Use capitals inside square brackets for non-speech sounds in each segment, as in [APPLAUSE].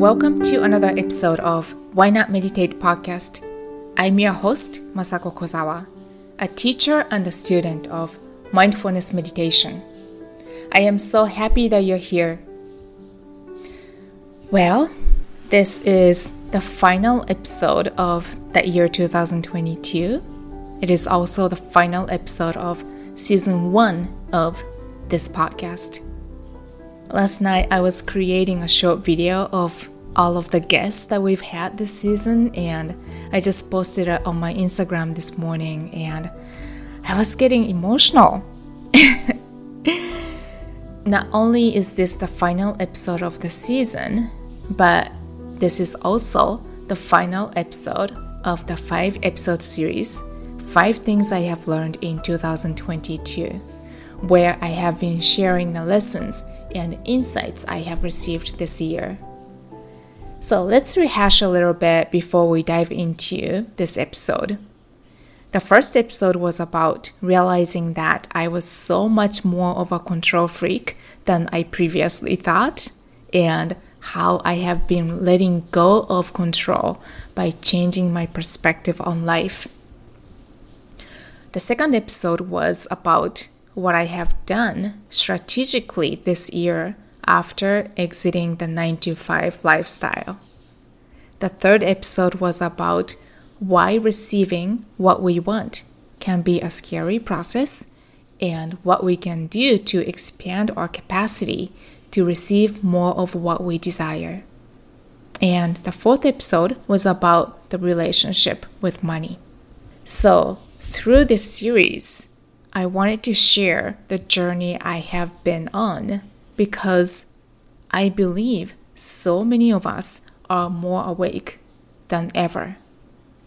Welcome to another episode of Why Not Meditate podcast. I'm your host, Masako Kozawa, a teacher and a student of mindfulness meditation. I am so happy that you're here. Well, this is the final episode of the year 2022. It is also the final episode of season one of this podcast. Last night, I was creating a short video of all of the guests that we've had this season, and I just posted it on my Instagram this morning, and I was getting emotional. [LAUGHS] Not only is this the final episode of the season, but this is also the final episode of the five episode series, Five Things I Have Learned in 2022, where I have been sharing the lessons and insights I have received this year. So let's rehash a little bit before we dive into this episode. The first episode was about realizing that I was so much more of a control freak than I previously thought, and how I have been letting go of control by changing my perspective on life. The second episode was about what I have done strategically this year after exiting the 9 to 5 lifestyle. The third episode was about why receiving what we want can be a scary process and what we can do to expand our capacity to receive more of what we desire. And the fourth episode was about the relationship with money. So, through this series, I wanted to share the journey I have been on because I believe so many of us are more awake than ever.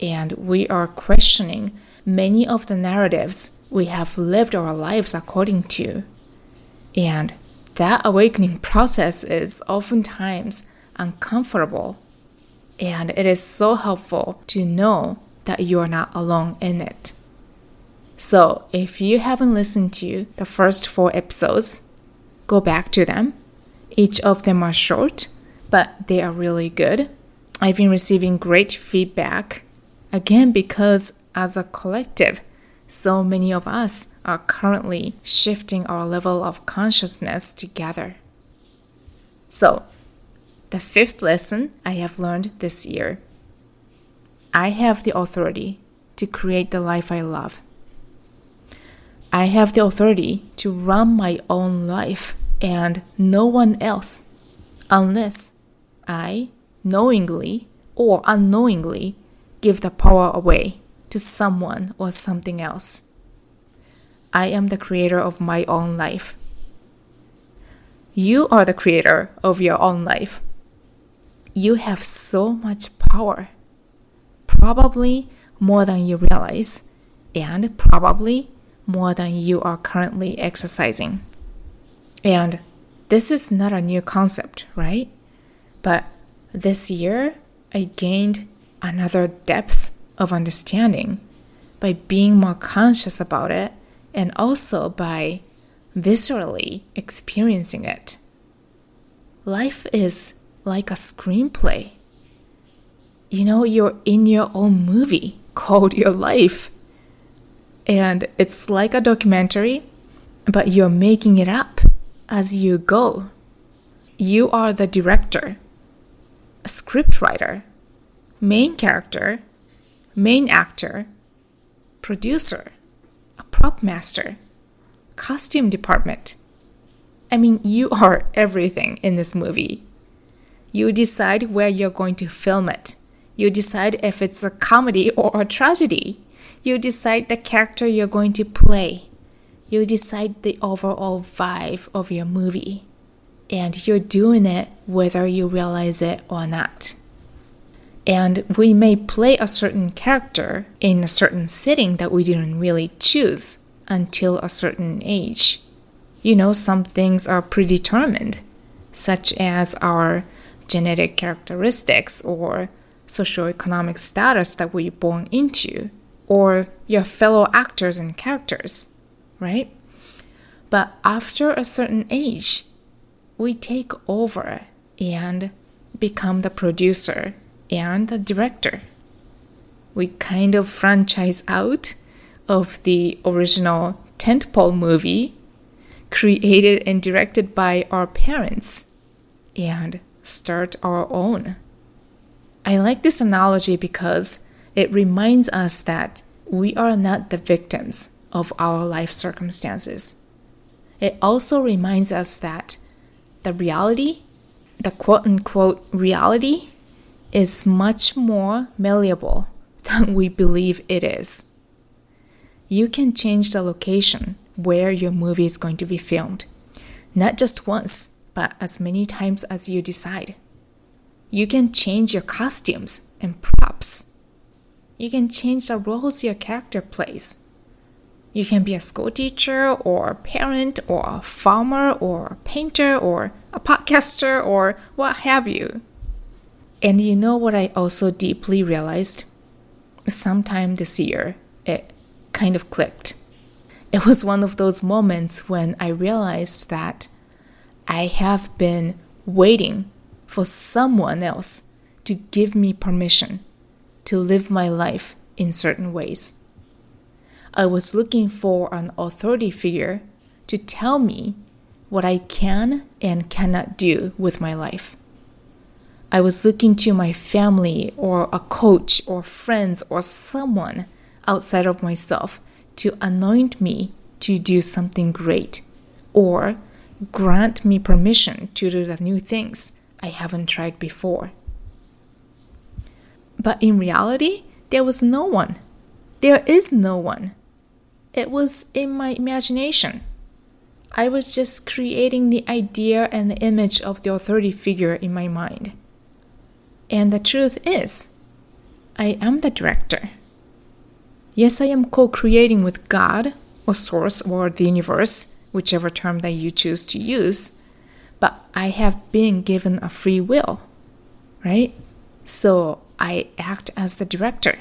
And we are questioning many of the narratives we have lived our lives according to. And that awakening process is oftentimes uncomfortable. And it is so helpful to know that you are not alone in it. So, if you haven't listened to the first four episodes, go back to them. Each of them are short, but they are really good. I've been receiving great feedback, again, because as a collective, so many of us are currently shifting our level of consciousness together. So, the fifth lesson I have learned this year I have the authority to create the life I love. I have the authority to run my own life and no one else unless I knowingly or unknowingly give the power away to someone or something else. I am the creator of my own life. You are the creator of your own life. You have so much power, probably more than you realize, and probably more than you are currently exercising. And this is not a new concept, right? But this year, I gained another depth of understanding by being more conscious about it and also by viscerally experiencing it. Life is like a screenplay. You know, you're in your own movie [LAUGHS] called your life. And it's like a documentary, but you're making it up as you go. You are the director, a scriptwriter, main character, main actor, producer, a prop master, costume department. I mean, you are everything in this movie. You decide where you're going to film it. You decide if it's a comedy or a tragedy. You decide the character you're going to play. You decide the overall vibe of your movie. And you're doing it whether you realize it or not. And we may play a certain character in a certain setting that we didn't really choose until a certain age. You know, some things are predetermined, such as our genetic characteristics or socioeconomic status that we're born into or your fellow actors and characters, right? But after a certain age, we take over and become the producer and the director. We kind of franchise out of the original tentpole movie created and directed by our parents and start our own. I like this analogy because it reminds us that we are not the victims of our life circumstances. It also reminds us that the reality, the quote unquote reality, is much more malleable [LAUGHS] than we believe it is. You can change the location where your movie is going to be filmed, not just once, but as many times as you decide. You can change your costumes and props. You can change the roles your character plays. You can be a school teacher or a parent or a farmer or a painter or a podcaster or what have you. And you know what I also deeply realized? Sometime this year, it kind of clicked. It was one of those moments when I realized that I have been waiting for someone else to give me permission to live my life in certain ways. I was looking for an authority figure to tell me what I can and cannot do with my life. I was looking to my family or a coach or friends or someone outside of myself to anoint me to do something great or grant me permission to do the new things I haven't tried before. But in reality, there was no one. There is no one. It was in my imagination. I was just creating the idea and the image of the authority figure in my mind. And the truth is, I am the director. Yes, I am co creating with God, or Source, or the universe, whichever term that you choose to use but I have been given a free will, right? So I act as the director.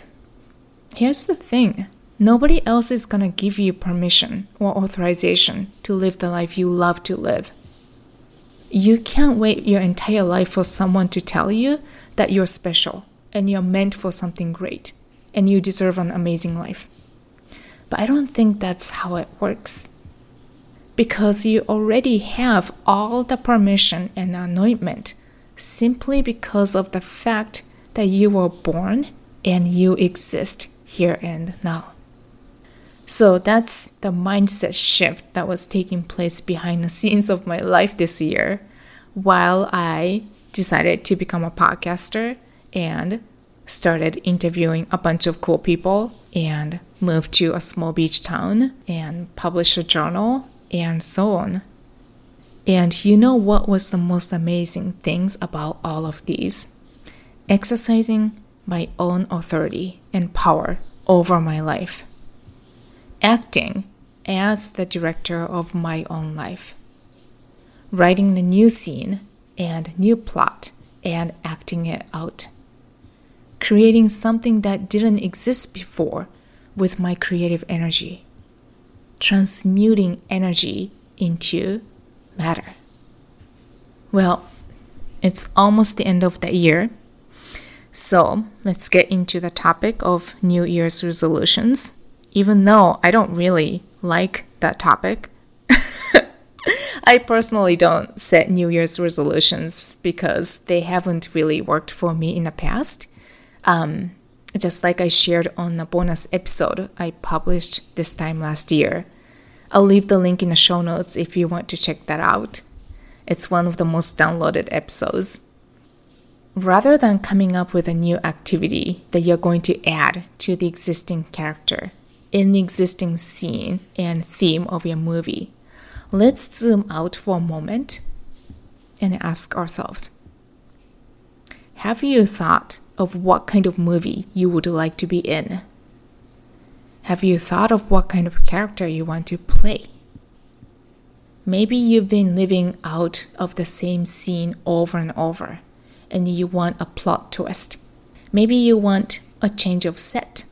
Here's the thing nobody else is gonna give you permission or authorization to live the life you love to live. You can't wait your entire life for someone to tell you that you're special and you're meant for something great and you deserve an amazing life. But I don't think that's how it works because you already have all the permission and anointment simply because of the fact that you were born and you exist here and now. So that's the mindset shift that was taking place behind the scenes of my life this year while I decided to become a podcaster and started interviewing a bunch of cool people and moved to a small beach town and published a journal and so on. And you know what was the most amazing things about all of these? Exercising my own authority and power over my life. Acting as the director of my own life. Writing the new scene and new plot and acting it out. Creating something that didn't exist before with my creative energy transmuting energy into matter. Well, it's almost the end of the year. So let's get into the topic of New Year's resolutions. Even though I don't really like that topic, [LAUGHS] I personally don't set New Year's resolutions because they haven't really worked for me in the past. Um, just like I shared on the bonus episode I published this time last year. I'll leave the link in the show notes if you want to check that out. It's one of the most downloaded episodes. Rather than coming up with a new activity that you're going to add to the existing character in the existing scene and theme of your movie, let's zoom out for a moment and ask ourselves Have you thought of what kind of movie you would like to be in? Have you thought of what kind of character you want to play? Maybe you've been living out of the same scene over and over and you want a plot twist. Maybe you want a change of set.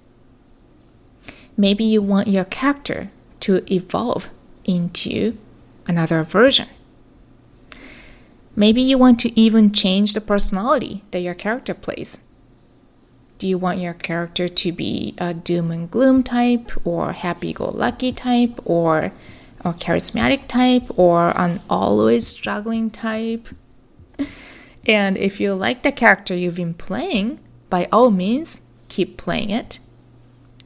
Maybe you want your character to evolve into another version. Maybe you want to even change the personality that your character plays. Do you want your character to be a doom and gloom type, or happy go lucky type, or a charismatic type, or an always struggling type? And if you like the character you've been playing, by all means, keep playing it.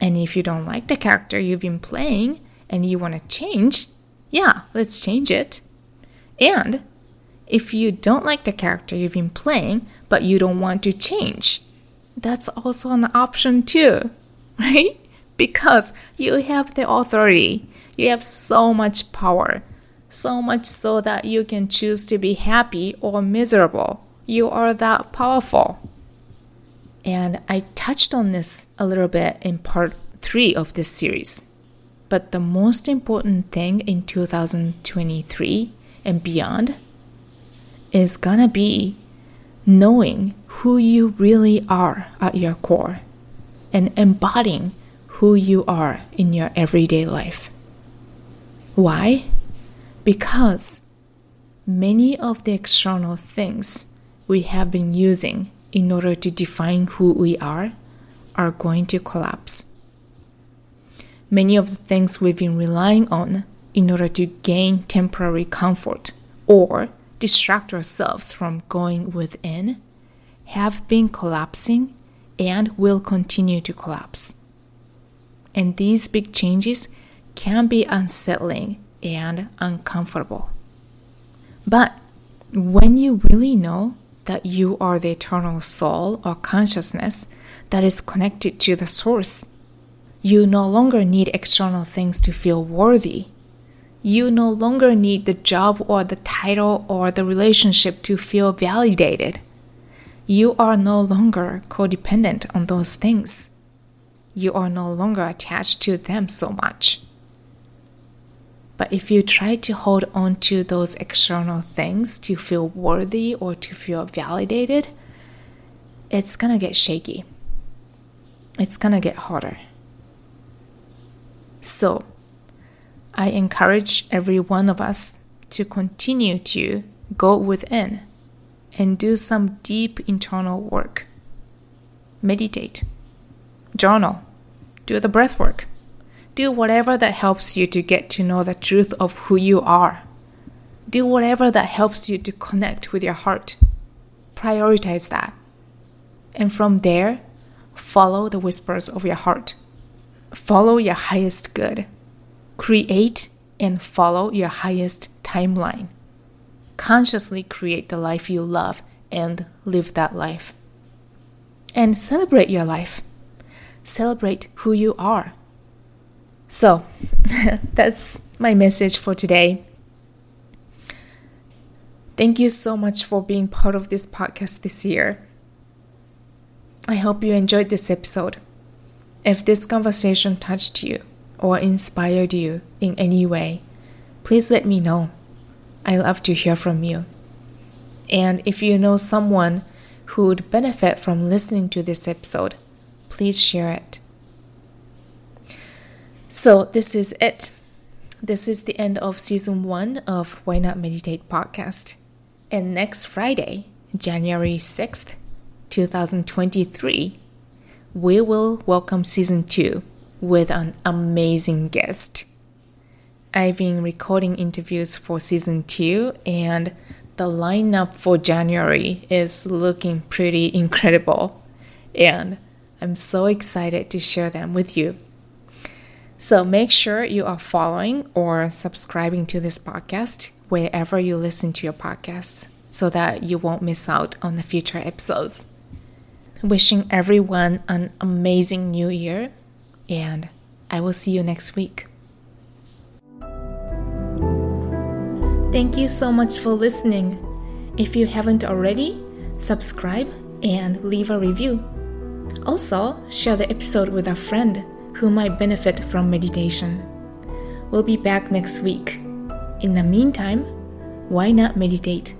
And if you don't like the character you've been playing and you want to change, yeah, let's change it. And if you don't like the character you've been playing, but you don't want to change, that's also an option too, [LAUGHS] right? Because you have the authority, you have so much power, so much so that you can choose to be happy or miserable. You are that powerful. And I touched on this a little bit in part three of this series. But the most important thing in 2023 and beyond is gonna be knowing who you really are at your core and embodying who you are in your everyday life. Why? Because many of the external things we have been using in order to define who we are are going to collapse. Many of the things we've been relying on in order to gain temporary comfort or distract ourselves from going within have been collapsing and will continue to collapse. And these big changes can be unsettling and uncomfortable. But when you really know that you are the eternal soul or consciousness that is connected to the source. You no longer need external things to feel worthy. You no longer need the job or the title or the relationship to feel validated. You are no longer codependent on those things. You are no longer attached to them so much. But if you try to hold on to those external things to feel worthy or to feel validated, it's gonna get shaky. It's gonna get harder. So, I encourage every one of us to continue to go within and do some deep internal work. Meditate, journal, do the breath work do whatever that helps you to get to know the truth of who you are. Do whatever that helps you to connect with your heart. Prioritize that. And from there, follow the whispers of your heart. Follow your highest good. Create and follow your highest timeline. Consciously create the life you love and live that life. And celebrate your life. Celebrate who you are so [LAUGHS] that's my message for today. Thank you so much for being part of this podcast this year. I hope you enjoyed this episode. If this conversation touched you or inspired you in any way, please let me know. I love to hear from you. And if you know someone who would benefit from listening to this episode, please share it. So, this is it. This is the end of season one of Why Not Meditate podcast. And next Friday, January 6th, 2023, we will welcome season two with an amazing guest. I've been recording interviews for season two, and the lineup for January is looking pretty incredible. And I'm so excited to share them with you. So make sure you are following or subscribing to this podcast wherever you listen to your podcasts so that you won't miss out on the future episodes. Wishing everyone an amazing new year, and I will see you next week. Thank you so much for listening. If you haven't already, subscribe and leave a review. Also, share the episode with a friend who might benefit from meditation. We'll be back next week. In the meantime, why not meditate?